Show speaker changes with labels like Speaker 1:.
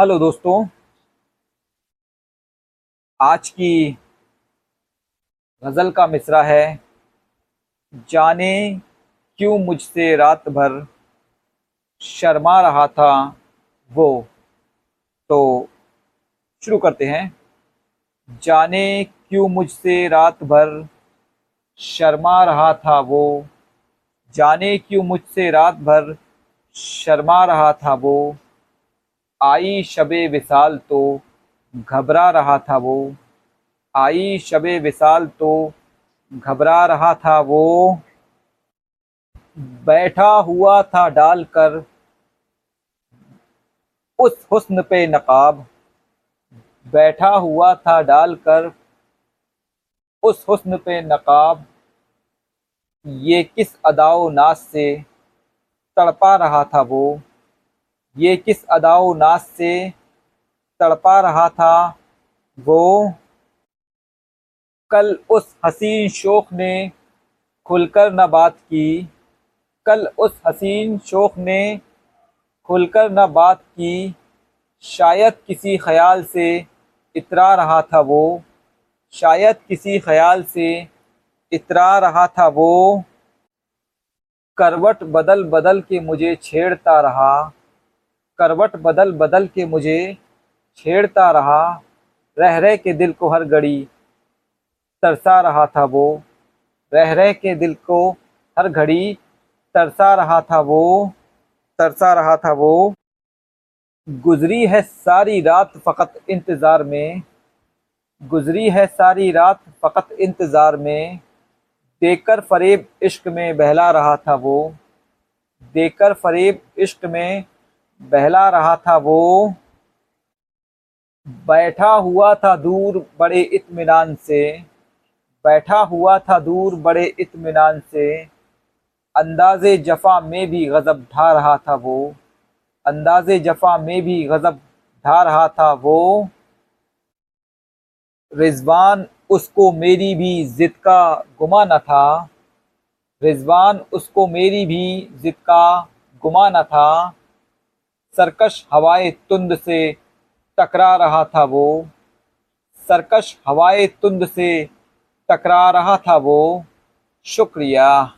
Speaker 1: Hello दोस्तों, आज की गज़ल का मिसरा है, जाने क्यों मुझसे रात भर शर्मा रहा था वो। तो शुरू करते हैं। जाने क्यों मुझसे रात भर शर्मा रहा था वो। जाने क्यों मुझसे रात भर शर्मा रहा था वो। आई शब विसाल तो घबरा रहा था वो। आई शब विसाल तो घबरा रहा था वो। बैठा हुआ था डालकर उस हुस्न पे नकाब। बैठा हुआ था डालकर उस हुस्न पे नकाब। ये किस अदाओ नास से तड़पा रहा था वो? ये किस अदाओ नास से तड़पा रहा था? वो कल उस हसीन शोख ने खुलकर न बात की। कल उस हसीन शोख ने खुलकर न बात की। शायद किसी ख्याल से इतरा रहा था वो। शायद किसी ख्याल से इतरा रहा था वो। करवट बदल बदल के मुझे छेड़ता रहा। करवट बदल बदल के मुझे छेड़ता रहा, रह रह के दिल को हर घड़ी तरसा रहा था वो, रह रह के दिल को हर घड़ी तरसा रहा था वो, तरसा रहा था वो। गुजरी है सारी रात फ़कत इंतज़ार में, गुजरी है सारी रात फ़कत इंतज़ार में, देकर फरेब इश्क में बहला रहा था वो, देकर फरेब इश्क में बहला रहा था वो। बैठा हुआ था दूर बड़े इत्मीनान से। बैठा हुआ था दूर बड़े इत्मीनान से। अंदाज़े जफ़ा में भी गज़ब ढा रहा था वो। अंदाज़े जफ़ा में भी गज़ब ढा रहा था वो। रिजवान उसको मेरी भी ज़िद का गुमा न था। रिजवान उसको मेरी भी ज़िद का गुमा न था। सरकश हवाए तुंद से टकरा रहा था वो। सरकश हवाए तुंद से टकरा रहा था वो। शुक्रिया।